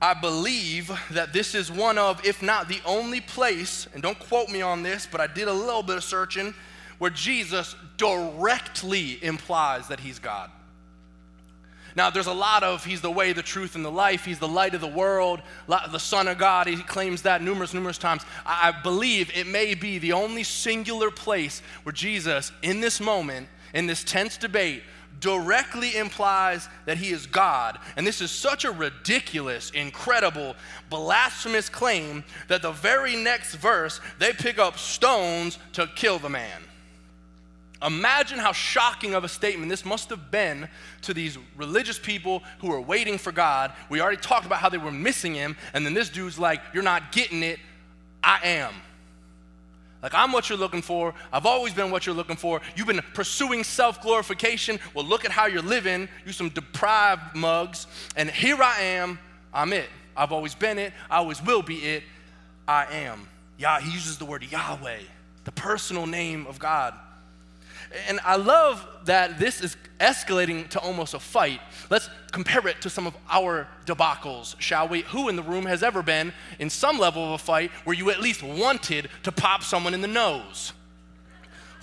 I believe that this is one of, if not the only place, and don't quote me on this, but I did a little bit of searching, where Jesus directly implies that he's God. Now, there's a lot of he's the way, the truth, and the life. He's the light of the world, the Son of God. He claims that numerous, numerous times. I believe it may be the only singular place where Jesus, in this moment, in this tense debate, directly implies that he is God. And this is such a ridiculous, incredible, blasphemous claim that the very next verse, they pick up stones to kill the man. Imagine how shocking of a statement this must have been to these religious people who were waiting for God. We already talked about how they were missing him, and then this dude's like, You're not getting it, I am. Like, I'm what you're looking for. I've always been what you're looking for. You've been pursuing self glorification. Well, look at how you're living. You some deprived mugs. And here I am. I'm it. I've always been it. I always will be it. I am Yah, he uses the word Yahweh, the personal name of God. And I love that this is escalating to almost a fight. Let's compare it to some of our debacles, shall we? Who in the room has ever been in some level of a fight where you at least wanted to pop someone in the nose?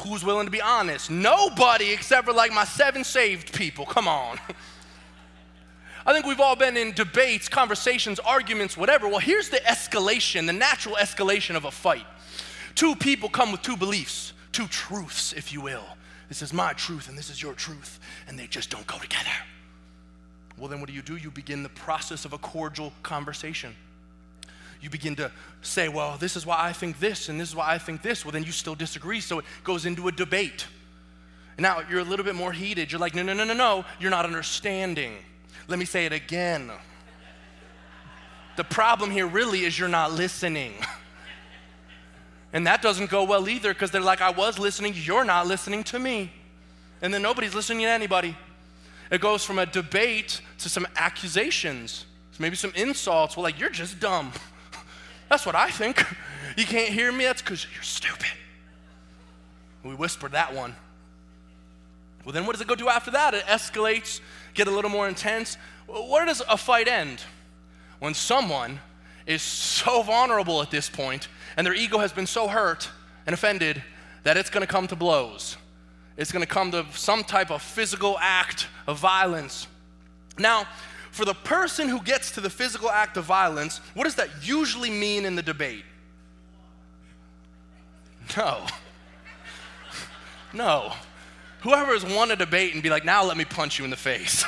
Who's willing to be honest? Nobody except for like my seven saved people. Come on. I think we've all been in debates, conversations, arguments, whatever. Well, here's the escalation, the natural escalation of a fight. Two people come with two beliefs, two truths, if you will. This is my truth and this is your truth, and they just don't go together. Well, then what do you do? You begin the process of a cordial conversation. You begin to say, well, this is why I think this, and this is why I think this. Well, then you still disagree, so it goes into a debate. And now you're a little bit more heated. You're like, no, no, no, no, no, you're not understanding. Let me say it again. The problem here really is you're not listening. And that doesn't go well either because they're like, I was listening, you're not listening to me. And then nobody's listening to anybody. It goes from a debate to some accusations, maybe some insults. Well, like, you're just dumb. That's what I think. You can't hear me, that's because you're stupid. We whispered that one. Well, then what does it go do after that? It escalates, get a little more intense. Where does a fight end? When someone is so vulnerable at this point and their ego has been so hurt and offended that it's going to come to blows. It's going to come to some type of physical act of violence. Now, for the person who gets to the physical act of violence, what does that usually mean in the debate? No. No. Whoever has won a debate and be like, now let me punch you in the face.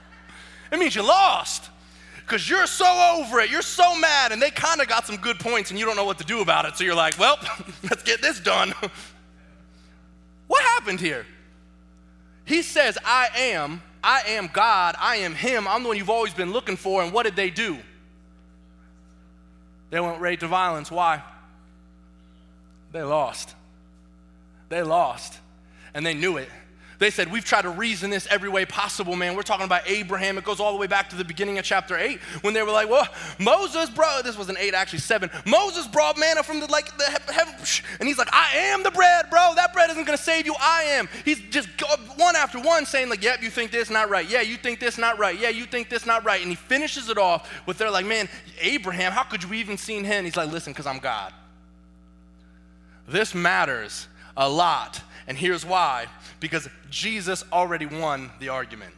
it means you lost because you're so over it, you're so mad, and they kind of got some good points and you don't know what to do about it. So you're like, well, let's get this done. what happened here? He says, I am, I am God, I am Him, I'm the one you've always been looking for. And what did they do? They went right to violence. Why? They lost. They lost. And they knew it. They said, We've tried to reason this every way possible, man. We're talking about Abraham. It goes all the way back to the beginning of chapter 8 when they were like, Well, Moses, bro, this was an 8, actually 7. Moses brought manna from the, like, the heaven. And he's like, I am the bread, bro. That bread isn't going to save you. I am. He's just one after one saying, like, Yep, you think this, not right. Yeah, you think this, not right. Yeah, you think this, not right. And he finishes it off with, They're like, Man, Abraham, how could you even seen him? He's like, Listen, because I'm God. This matters a lot. And here's why because Jesus already won the argument.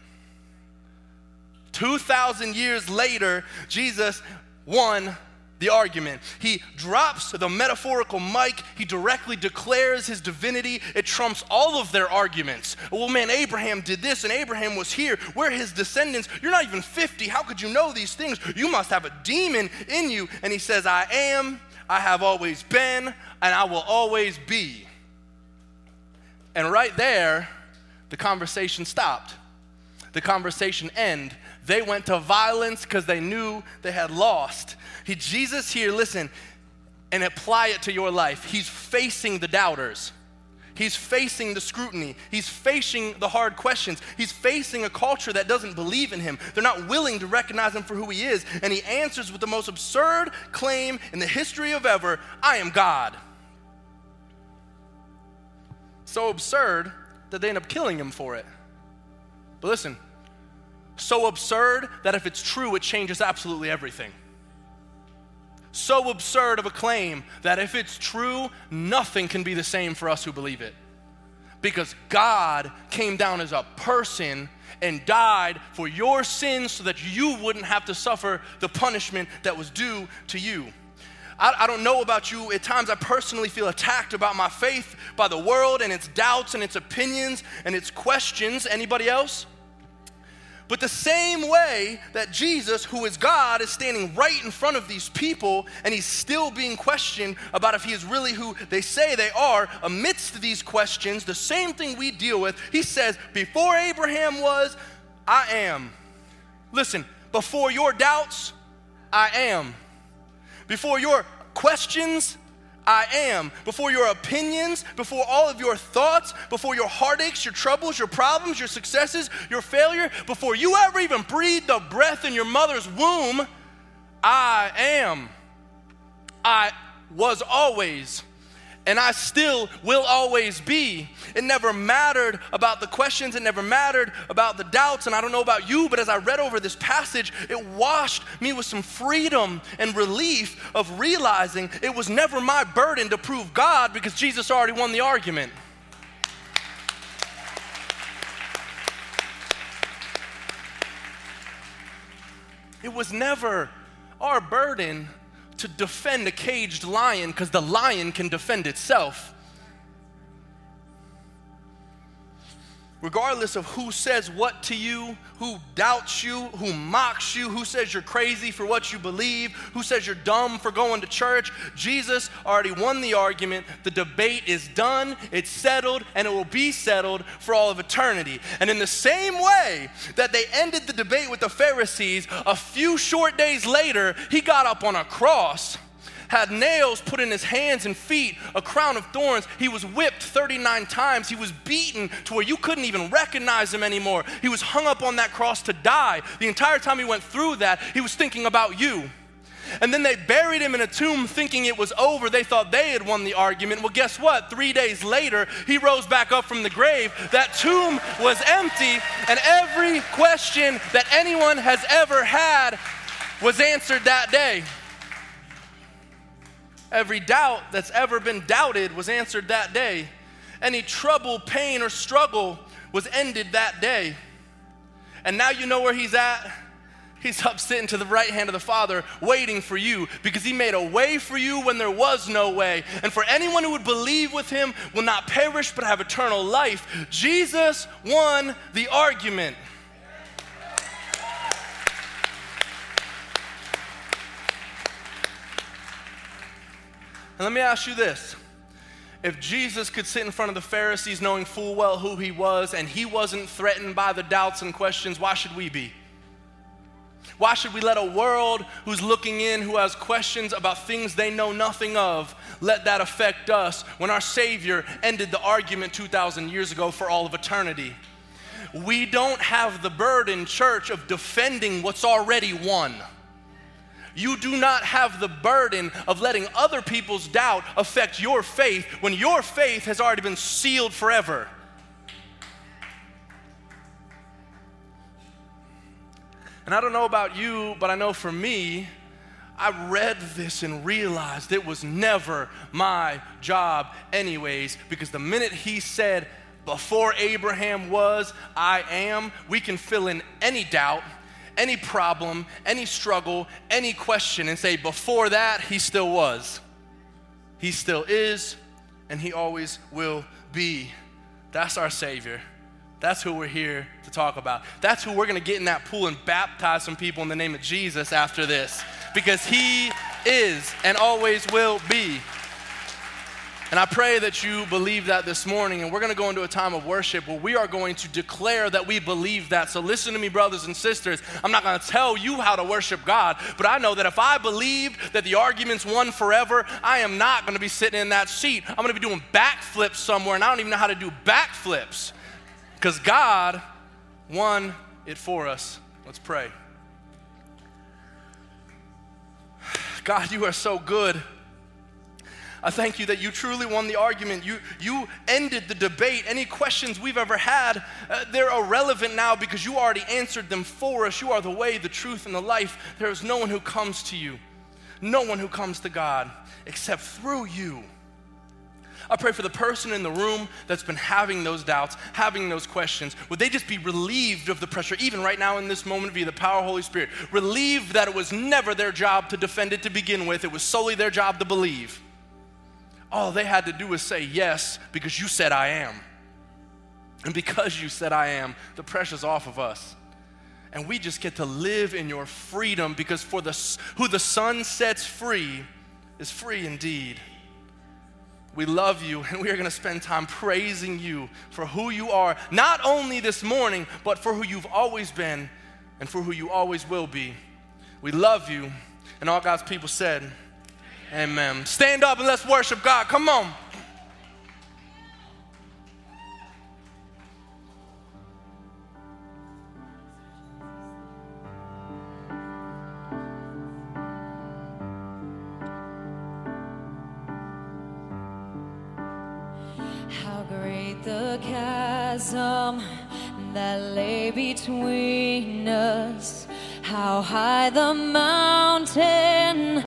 2,000 years later, Jesus won the argument. He drops the metaphorical mic. He directly declares his divinity. It trumps all of their arguments. Well, man, Abraham did this and Abraham was here. We're his descendants. You're not even 50. How could you know these things? You must have a demon in you. And he says, I am, I have always been, and I will always be. And right there, the conversation stopped. The conversation ended. They went to violence because they knew they had lost. He, Jesus here, listen, and apply it to your life. He's facing the doubters. He's facing the scrutiny. He's facing the hard questions. He's facing a culture that doesn't believe in him. They're not willing to recognize him for who he is. And he answers with the most absurd claim in the history of ever I am God. So absurd that they end up killing him for it. But listen, so absurd that if it's true, it changes absolutely everything. So absurd of a claim that if it's true, nothing can be the same for us who believe it. Because God came down as a person and died for your sins so that you wouldn't have to suffer the punishment that was due to you. I, I don't know about you. At times, I personally feel attacked about my faith by the world and its doubts and its opinions and its questions. Anybody else? But the same way that Jesus, who is God, is standing right in front of these people and he's still being questioned about if he is really who they say they are, amidst these questions, the same thing we deal with, he says, Before Abraham was, I am. Listen, before your doubts, I am. Before your questions, I am. Before your opinions, before all of your thoughts, before your heartaches, your troubles, your problems, your successes, your failure, before you ever even breathed the breath in your mother's womb, I am. I was always and I still will always be. It never mattered about the questions, it never mattered about the doubts, and I don't know about you, but as I read over this passage, it washed me with some freedom and relief of realizing it was never my burden to prove God because Jesus already won the argument. It was never our burden to defend a caged lion because the lion can defend itself. Regardless of who says what to you, who doubts you, who mocks you, who says you're crazy for what you believe, who says you're dumb for going to church, Jesus already won the argument. The debate is done, it's settled, and it will be settled for all of eternity. And in the same way that they ended the debate with the Pharisees, a few short days later, he got up on a cross had nails put in his hands and feet, a crown of thorns. He was whipped 39 times. He was beaten to where you couldn't even recognize him anymore. He was hung up on that cross to die. The entire time he went through that, he was thinking about you. And then they buried him in a tomb thinking it was over. They thought they had won the argument. Well, guess what? Three days later, he rose back up from the grave. That tomb was empty, and every question that anyone has ever had was answered that day. Every doubt that's ever been doubted was answered that day. Any trouble, pain, or struggle was ended that day. And now you know where he's at. He's up sitting to the right hand of the Father, waiting for you because he made a way for you when there was no way. And for anyone who would believe with him will not perish but have eternal life. Jesus won the argument. And let me ask you this if Jesus could sit in front of the Pharisees knowing full well who he was and he wasn't threatened by the doubts and questions, why should we be? Why should we let a world who's looking in, who has questions about things they know nothing of, let that affect us when our Savior ended the argument 2,000 years ago for all of eternity? We don't have the burden, church, of defending what's already won. You do not have the burden of letting other people's doubt affect your faith when your faith has already been sealed forever. And I don't know about you, but I know for me, I read this and realized it was never my job, anyways, because the minute he said, Before Abraham was, I am, we can fill in any doubt any problem, any struggle, any question and say, before that, he still was. He still is, and he always will be. That's our Savior. That's who we're here to talk about. That's who we're going to get in that pool and baptize some people in the name of Jesus after this because he is and always will be. And I pray that you believe that this morning. And we're going to go into a time of worship where we are going to declare that we believe that. So listen to me, brothers and sisters. I'm not going to tell you how to worship God, but I know that if I believed that the argument's won forever, I am not going to be sitting in that seat. I'm going to be doing backflips somewhere, and I don't even know how to do backflips because God won it for us. Let's pray. God, you are so good. I thank you that you truly won the argument. You, you ended the debate. Any questions we've ever had, uh, they're irrelevant now because you already answered them for us. You are the way, the truth, and the life. There is no one who comes to you, no one who comes to God except through you. I pray for the person in the room that's been having those doubts, having those questions. Would they just be relieved of the pressure, even right now in this moment, via the power of the Holy Spirit? Relieved that it was never their job to defend it to begin with, it was solely their job to believe. All they had to do was say yes because you said I am. And because you said I am, the pressure's off of us. And we just get to live in your freedom because for the, who the Son sets free is free indeed. We love you, and we are going to spend time praising you for who you are, not only this morning, but for who you've always been and for who you always will be. We love you, and all God's people said, Amen. Stand up and let's worship God. Come on. How great the chasm that lay between us. How high the mountain